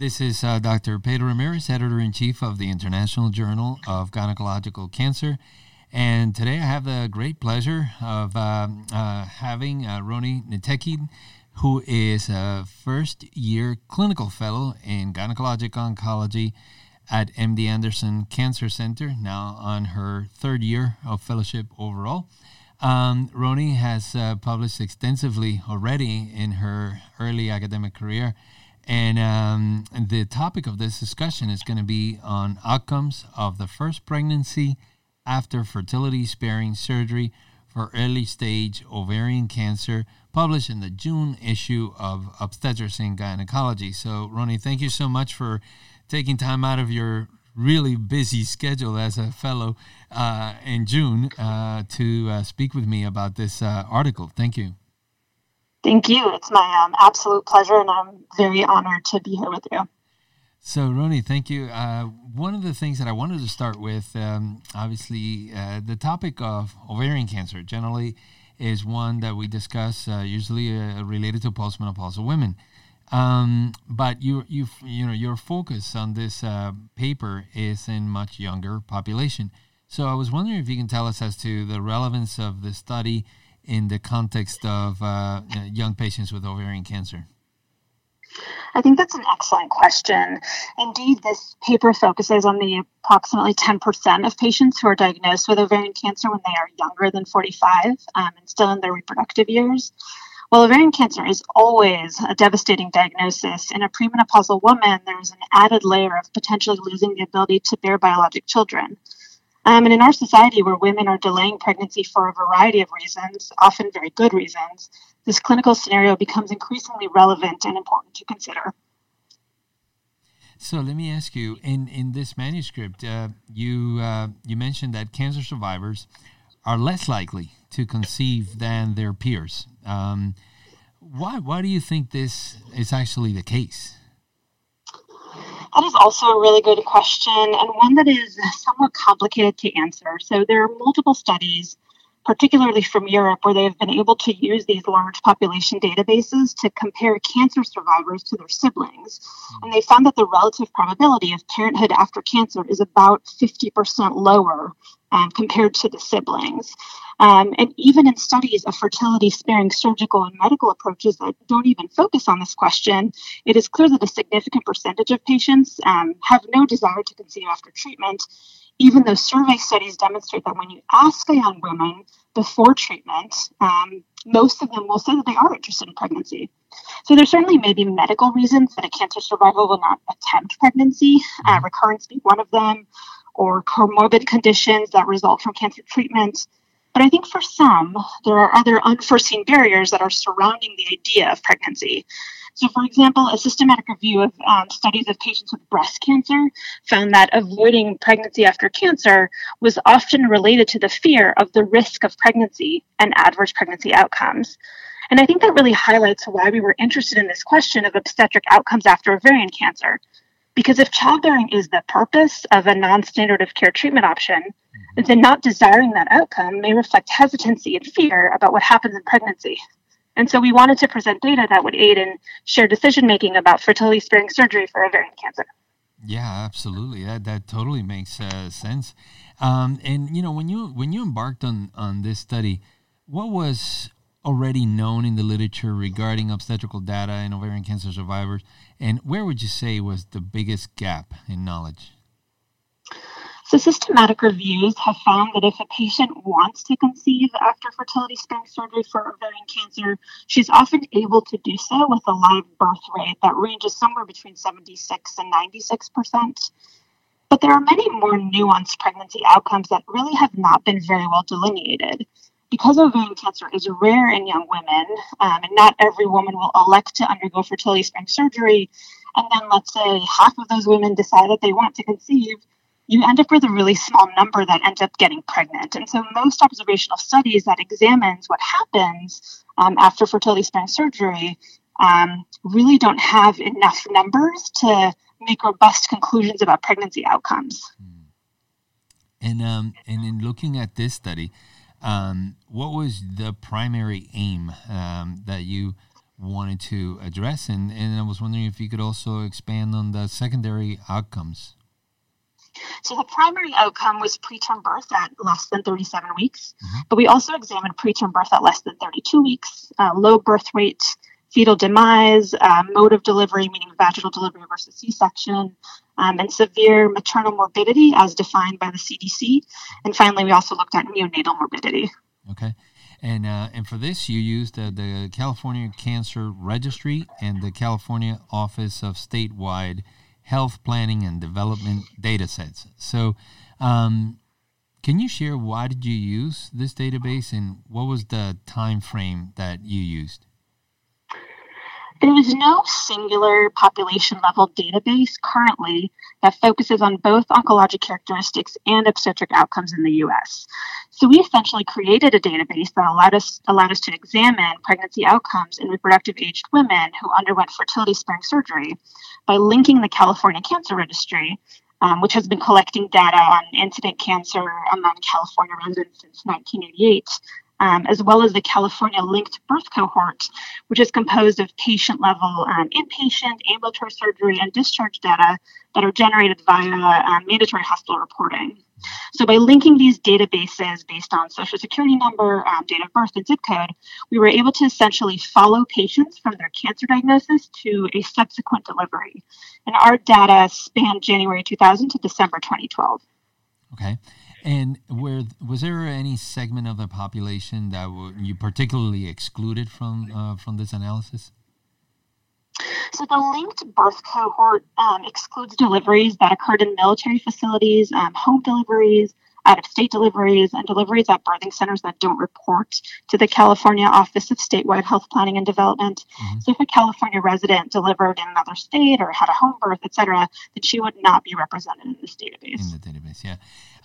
This is uh, Dr. Pedro Ramirez, editor in chief of the International Journal of Gynecological Cancer. And today I have the great pleasure of uh, uh, having uh, Roni Nitecki, who is a first year clinical fellow in gynecologic oncology at MD Anderson Cancer Center, now on her third year of fellowship overall. Um, Roni has uh, published extensively already in her early academic career. And um, the topic of this discussion is going to be on outcomes of the first pregnancy after fertility sparing surgery for early stage ovarian cancer, published in the June issue of Obstetrics and Gynecology. So, Roni, thank you so much for taking time out of your really busy schedule as a fellow uh, in June uh, to uh, speak with me about this uh, article. Thank you. Thank you. It's my um, absolute pleasure, and I'm very honored to be here with you. So, Roni, thank you. Uh, one of the things that I wanted to start with, um, obviously, uh, the topic of ovarian cancer generally is one that we discuss, usually related to postmenopausal women. Um, but you you you know your focus on this uh, paper is in much younger population. So I was wondering if you can tell us as to the relevance of the study in the context of uh, young patients with ovarian cancer. I think that's an excellent question. Indeed, this paper focuses on the approximately 10% of patients who are diagnosed with ovarian cancer when they are younger than 45 um, and still in their reproductive years. While ovarian cancer is always a devastating diagnosis, in a premenopausal woman, there's an added layer of potentially losing the ability to bear biologic children. Um, and in our society, where women are delaying pregnancy for a variety of reasons, often very good reasons, this clinical scenario becomes increasingly relevant and important to consider. So let me ask you: in in this manuscript, uh, you uh, you mentioned that cancer survivors are less likely to conceive than their peers. Um, why why do you think this is actually the case? That is also a really good question and one that is somewhat complicated to answer. So there are multiple studies, particularly from Europe, where they have been able to use these large population databases to compare cancer survivors to their siblings. And they found that the relative probability of parenthood after cancer is about 50% lower um, compared to the siblings. Um, and even in studies of fertility sparing surgical and medical approaches that don't even focus on this question, it is clear that a significant percentage of patients um, have no desire to conceive after treatment, even though survey studies demonstrate that when you ask a young woman before treatment, um, most of them will say that they are interested in pregnancy. So there certainly may be medical reasons that a cancer survivor will not attempt pregnancy, uh, recurrence being one of them, or comorbid conditions that result from cancer treatment. But I think for some, there are other unforeseen barriers that are surrounding the idea of pregnancy. So, for example, a systematic review of um, studies of patients with breast cancer found that avoiding pregnancy after cancer was often related to the fear of the risk of pregnancy and adverse pregnancy outcomes. And I think that really highlights why we were interested in this question of obstetric outcomes after ovarian cancer. Because if childbearing is the purpose of a non standard of care treatment option, mm-hmm. then not desiring that outcome may reflect hesitancy and fear about what happens in pregnancy. And so we wanted to present data that would aid in shared decision making about fertility sparing surgery for ovarian cancer. Yeah, absolutely. That that totally makes uh, sense. Um, and you know, when you when you embarked on on this study, what was already known in the literature regarding obstetrical data in ovarian cancer survivors? And where would you say was the biggest gap in knowledge? So, systematic reviews have found that if a patient wants to conceive after fertility sparing surgery for ovarian cancer, she's often able to do so with a live birth rate that ranges somewhere between 76 and 96 percent. But there are many more nuanced pregnancy outcomes that really have not been very well delineated because ovarian cancer is rare in young women, um, and not every woman will elect to undergo fertility sparing surgery, and then let's say half of those women decide that they want to conceive, you end up with a really small number that end up getting pregnant. And so most observational studies that examines what happens um, after fertility sparing surgery um, really don't have enough numbers to make robust conclusions about pregnancy outcomes. Hmm. And um, and in looking at this study, um, what was the primary aim um, that you wanted to address. And, and I was wondering if you could also expand on the secondary outcomes. So the primary outcome was preterm birth at less than 37 weeks, mm-hmm. but we also examined preterm birth at less than 32 weeks, uh, low birth weight, fetal demise, uh, mode of delivery, meaning vaginal delivery versus C-section, um, and severe maternal morbidity as defined by the CDC. And finally, we also looked at neonatal morbidity. Okay. And, uh, and for this, you used the California Cancer Registry and the California Office of Statewide Health Planning and Development data sets. So, um, can you share why did you use this database and what was the time frame that you used? There is no singular population level database currently that focuses on both oncologic characteristics and obstetric outcomes in the US. So we essentially created a database that allowed us allowed us to examine pregnancy outcomes in reproductive aged women who underwent fertility sparing surgery by linking the California Cancer Registry um, which has been collecting data on incident cancer among California residents since 1988, um, as well as the California linked birth cohort, which is composed of patient level um, inpatient, ambulatory surgery, and discharge data that are generated via um, mandatory hospital reporting. So, by linking these databases based on social security number, um, date of birth, and zip code, we were able to essentially follow patients from their cancer diagnosis to a subsequent delivery. And our data spanned January 2000 to December 2012. Okay. And where was there any segment of the population that you particularly excluded from uh, from this analysis? So the linked birth cohort um, excludes deliveries that occurred in military facilities, um, home deliveries, out of state deliveries and deliveries at birthing centers that don't report to the California Office of Statewide Health Planning and Development. Mm-hmm. So if a California resident delivered in another state or had a home birth, et cetera, then she would not be represented in this database. In the database, yeah.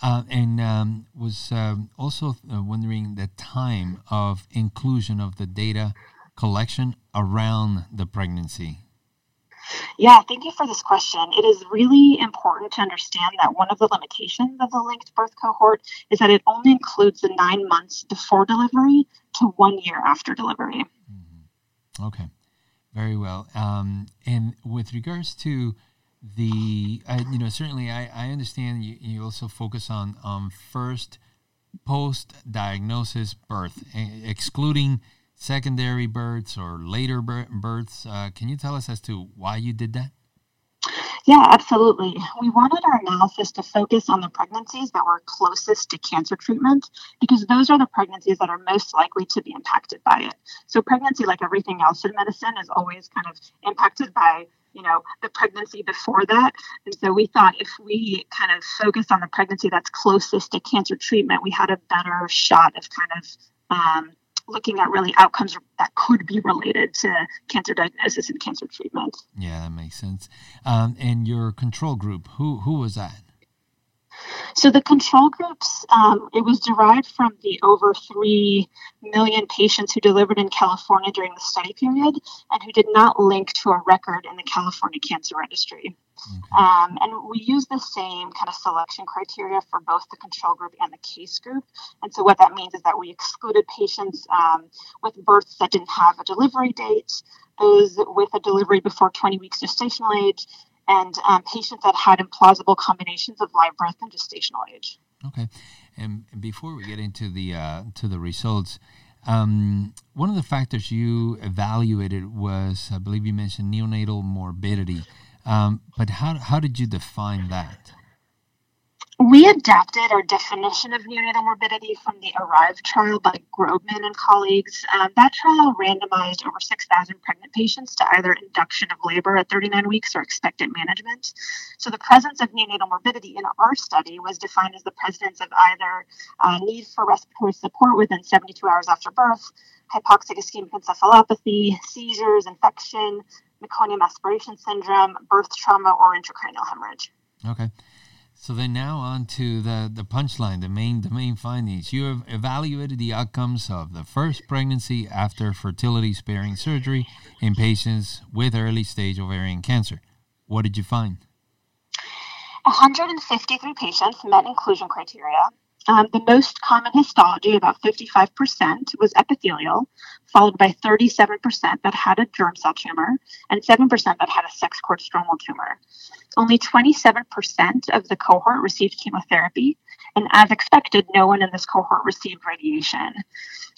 Uh, and um, was um, also uh, wondering the time of inclusion of the data collection around the pregnancy yeah, thank you for this question. It is really important to understand that one of the limitations of the linked birth cohort is that it only includes the nine months before delivery to one year after delivery. Mm-hmm. Okay, very well. Um, and with regards to the, uh, you know, certainly I, I understand you, you also focus on um, first post diagnosis birth, excluding secondary births or later births. Uh, can you tell us as to why you did that? Yeah, absolutely. We wanted our analysis to focus on the pregnancies that were closest to cancer treatment because those are the pregnancies that are most likely to be impacted by it. So, pregnancy, like everything else in medicine, is always kind of impacted by you know the pregnancy before that and so we thought if we kind of focused on the pregnancy that's closest to cancer treatment we had a better shot of kind of um, looking at really outcomes that could be related to cancer diagnosis and cancer treatment. Yeah, that makes sense. Um, and your control group, who who was that? So the control groups, um, it was derived from the over 3 million patients who delivered in California during the study period and who did not link to a record in the California Cancer Registry. Okay. Um, and we use the same kind of selection criteria for both the control group and the case group. And so what that means is that we excluded patients um, with births that didn't have a delivery date, those with a delivery before 20 weeks gestational age, and um, patients that had implausible combinations of live birth and gestational age. Okay, and before we get into the uh, to the results, um, one of the factors you evaluated was, I believe you mentioned neonatal morbidity, um, but how how did you define that? We adapted our definition of neonatal morbidity from the ARRIVE trial by Grobman and colleagues. Um, that trial randomized over 6,000 pregnant patients to either induction of labor at 39 weeks or expectant management. So the presence of neonatal morbidity in our study was defined as the presence of either uh, need for respiratory support within 72 hours after birth, hypoxic ischemic encephalopathy, seizures, infection, meconium aspiration syndrome, birth trauma, or intracranial hemorrhage. Okay. So then now on to the, the punchline, the main the main findings. You have evaluated the outcomes of the first pregnancy after fertility sparing surgery in patients with early stage ovarian cancer. What did you find? 153 patients met inclusion criteria. Um, the most common histology, about 55%, was epithelial, followed by 37% that had a germ cell tumor and 7% that had a sex cord stromal tumor. Only 27% of the cohort received chemotherapy, and as expected, no one in this cohort received radiation.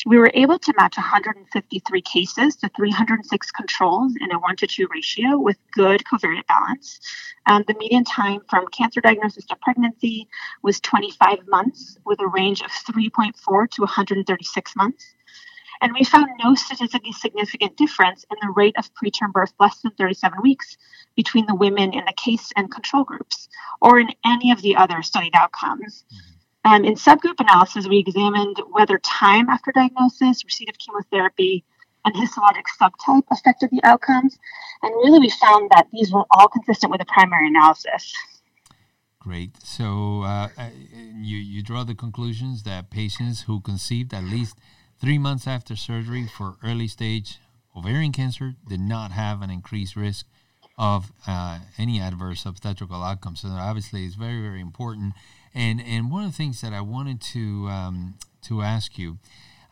We were able to match 153 cases to 306 controls in a 1 to 2 ratio with good covariate balance. Um, the median time from cancer diagnosis to pregnancy was 25 months, with a range of 3.4 to 136 months. And we found no statistically significant difference in the rate of preterm birth less than 37 weeks between the women in the case and control groups or in any of the other studied outcomes. Mm-hmm. Um, in subgroup analysis, we examined whether time after diagnosis, receipt of chemotherapy, and histologic subtype affected the outcomes. And really, we found that these were all consistent with the primary analysis. Great. So uh, uh you, you draw the conclusions that patients who conceived at least three months after surgery for early stage ovarian cancer did not have an increased risk of uh, any adverse obstetrical outcomes. So obviously, it's very, very important. And and one of the things that I wanted to um, to ask you.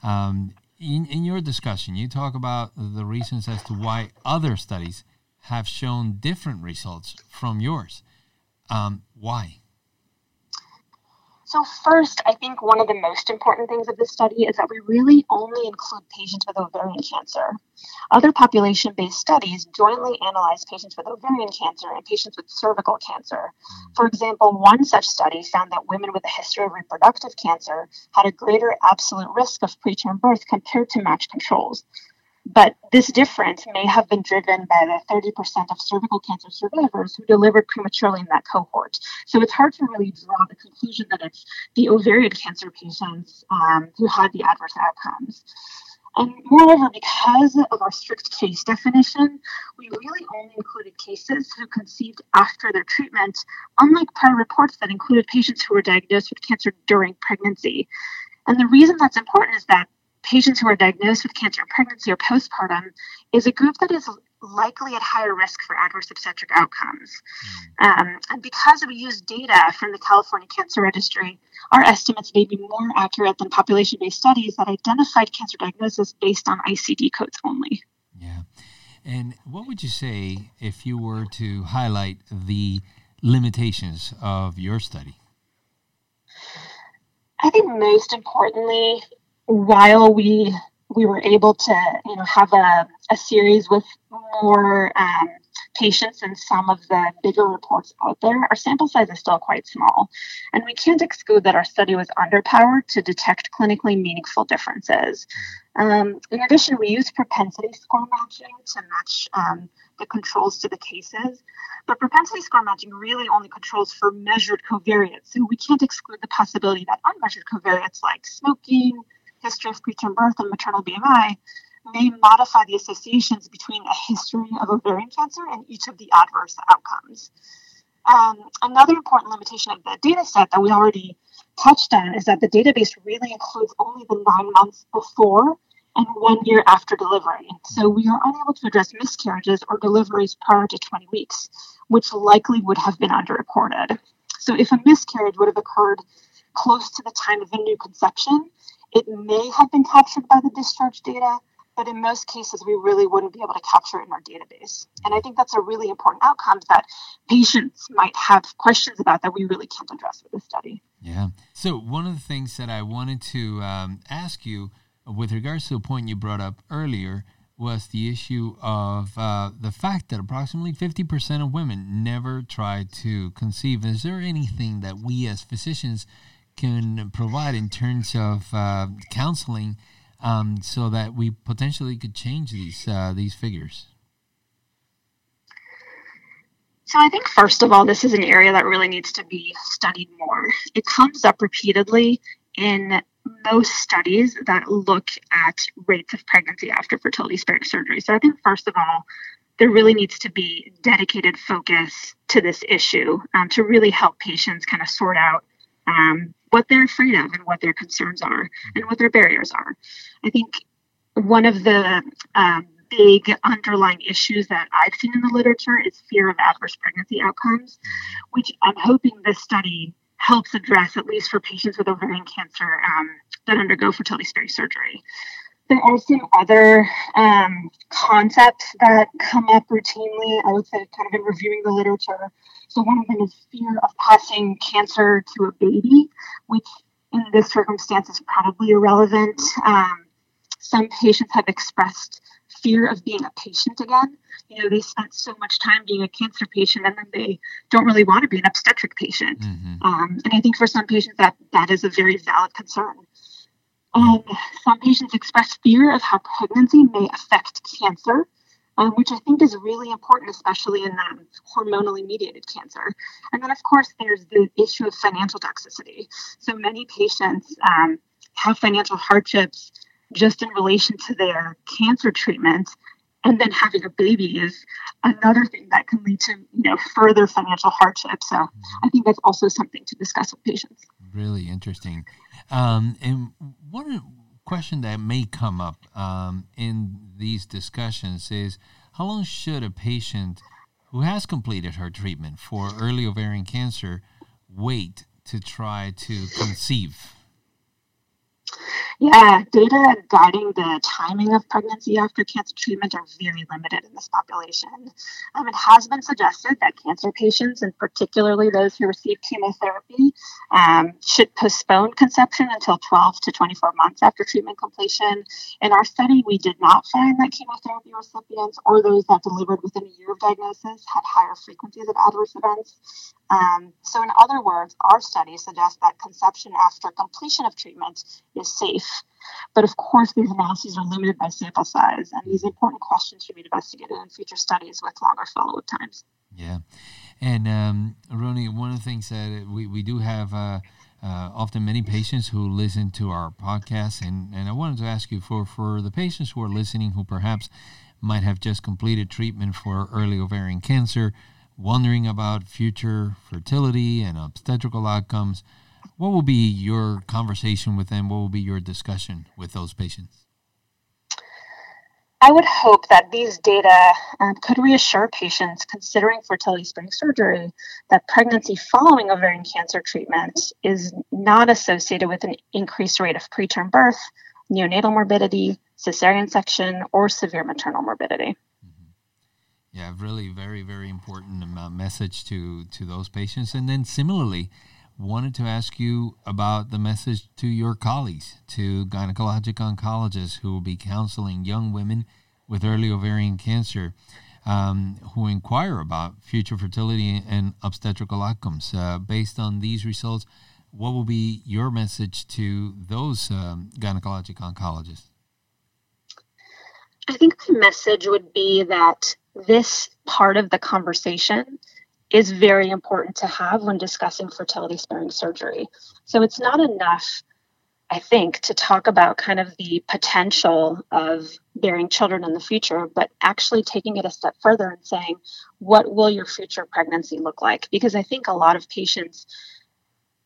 Um, in, in your discussion, you talk about the reasons as to why other studies have shown different results from yours. Um, why? So, first, I think one of the most important things of this study is that we really only include patients with ovarian cancer. Other population based studies jointly analyze patients with ovarian cancer and patients with cervical cancer. For example, one such study found that women with a history of reproductive cancer had a greater absolute risk of preterm birth compared to matched controls. But this difference may have been driven by the 30% of cervical cancer survivors who delivered prematurely in that cohort. So it's hard to really draw the conclusion that it's the ovarian cancer patients um, who had the adverse outcomes. And moreover, because of our strict case definition, we really only included cases who conceived after their treatment, unlike prior reports that included patients who were diagnosed with cancer during pregnancy. And the reason that's important is that patients who are diagnosed with cancer in pregnancy or postpartum is a group that is likely at higher risk for adverse obstetric outcomes. Mm. Um, and because we use data from the California Cancer Registry, our estimates may be more accurate than population based studies that identified cancer diagnosis based on ICD codes only. Yeah. And what would you say if you were to highlight the limitations of your study? I think most importantly, while we we were able to you know have a, a series with more um, patients in some of the bigger reports out there, our sample size is still quite small. And we can't exclude that our study was underpowered to detect clinically meaningful differences. Um, in addition, we used propensity score matching to match um, the controls to the cases. But propensity score matching really only controls for measured covariates. So we can't exclude the possibility that unmeasured covariates like smoking, history of preterm birth and maternal BMI may modify the associations between a history of ovarian cancer and each of the adverse outcomes. Um, another important limitation of the data set that we already touched on is that the database really includes only the nine months before and one year after delivery. So we are unable to address miscarriages or deliveries prior to 20 weeks, which likely would have been underreported. So if a miscarriage would have occurred close to the time of a new conception, it may have been captured by the discharge data, but in most cases, we really wouldn't be able to capture it in our database. And I think that's a really important outcome that patients might have questions about that we really can't address with this study. Yeah. So, one of the things that I wanted to um, ask you with regards to a point you brought up earlier was the issue of uh, the fact that approximately 50% of women never try to conceive. Is there anything that we as physicians can provide in terms of uh, counseling um, so that we potentially could change these uh, these figures? So I think first of all, this is an area that really needs to be studied more. It comes up repeatedly in most studies that look at rates of pregnancy after fertility sparing surgery. So I think first of all, there really needs to be dedicated focus to this issue um, to really help patients kind of sort out um, what they're afraid of and what their concerns are and what their barriers are. I think one of the um, big underlying issues that I've seen in the literature is fear of adverse pregnancy outcomes, which I'm hoping this study helps address, at least for patients with ovarian cancer um, that undergo fertility sparing surgery. There are some other um, concepts that come up routinely, I would say, kind of in reviewing the literature. So, one of them is fear of passing cancer to a baby, which in this circumstance is probably irrelevant. Um, some patients have expressed fear of being a patient again. You know, they spent so much time being a cancer patient and then they don't really want to be an obstetric patient. Mm-hmm. Um, and I think for some patients that that is a very valid concern. Um, some patients express fear of how pregnancy may affect cancer, um, which I think is really important, especially in um, hormonally mediated cancer. And then, of course, there's the issue of financial toxicity. So many patients um, have financial hardships just in relation to their cancer treatment. And then having a baby is another thing that can lead to you know further financial hardship. So I think that's also something to discuss with patients. Really interesting. Um, and one question that may come up um, in these discussions is how long should a patient who has completed her treatment for early ovarian cancer wait to try to conceive? Yeah, data guiding the timing of pregnancy after cancer treatment are very limited in this population. Um, it has been suggested that cancer patients, and particularly those who receive chemotherapy, um, should postpone conception until 12 to 24 months after treatment completion. In our study, we did not find that chemotherapy recipients or those that delivered within a year of diagnosis had higher frequencies of adverse events. Um, so, in other words, our study suggests that conception after completion of treatment is safe. But of course, these analyses are limited by sample size, and these important questions should be investigated in future studies with longer follow up times. Yeah. And um, Roni, one of the things that we, we do have uh, uh, often many patients who listen to our podcast, and, and I wanted to ask you for, for the patients who are listening who perhaps might have just completed treatment for early ovarian cancer, wondering about future fertility and obstetrical outcomes what will be your conversation with them? What will be your discussion with those patients? I would hope that these data um, could reassure patients considering fertility sparing surgery that pregnancy following ovarian cancer treatment is not associated with an increased rate of preterm birth, neonatal morbidity, cesarean section, or severe maternal morbidity. Yeah, really, very, very important uh, message to to those patients. And then similarly, wanted to ask you about the message to your colleagues, to gynecologic oncologists who will be counseling young women with early ovarian cancer um, who inquire about future fertility and obstetrical outcomes. Uh, based on these results, what will be your message to those um, gynecologic oncologists? I think the message would be that this part of the conversation is very important to have when discussing fertility sparing surgery. So it's not enough, I think, to talk about kind of the potential of bearing children in the future, but actually taking it a step further and saying, what will your future pregnancy look like? Because I think a lot of patients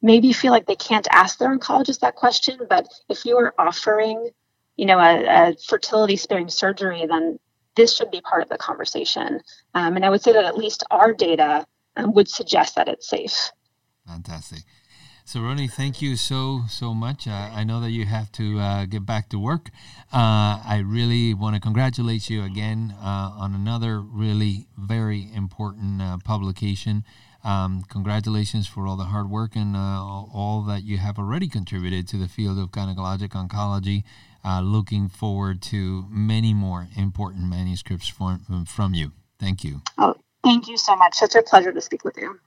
maybe feel like they can't ask their oncologist that question, but if you are offering, you know, a, a fertility sparing surgery, then this should be part of the conversation. Um, and I would say that at least our data um, would suggest that it's safe. Fantastic. So, Roni, thank you so, so much. Uh, I know that you have to uh, get back to work. Uh, I really want to congratulate you again uh, on another really very important uh, publication. Um, congratulations for all the hard work and uh, all that you have already contributed to the field of gynecologic oncology. Uh, looking forward to many more important manuscripts from, from you. Thank you. Oh, Thank you so much. Such a pleasure to speak with you.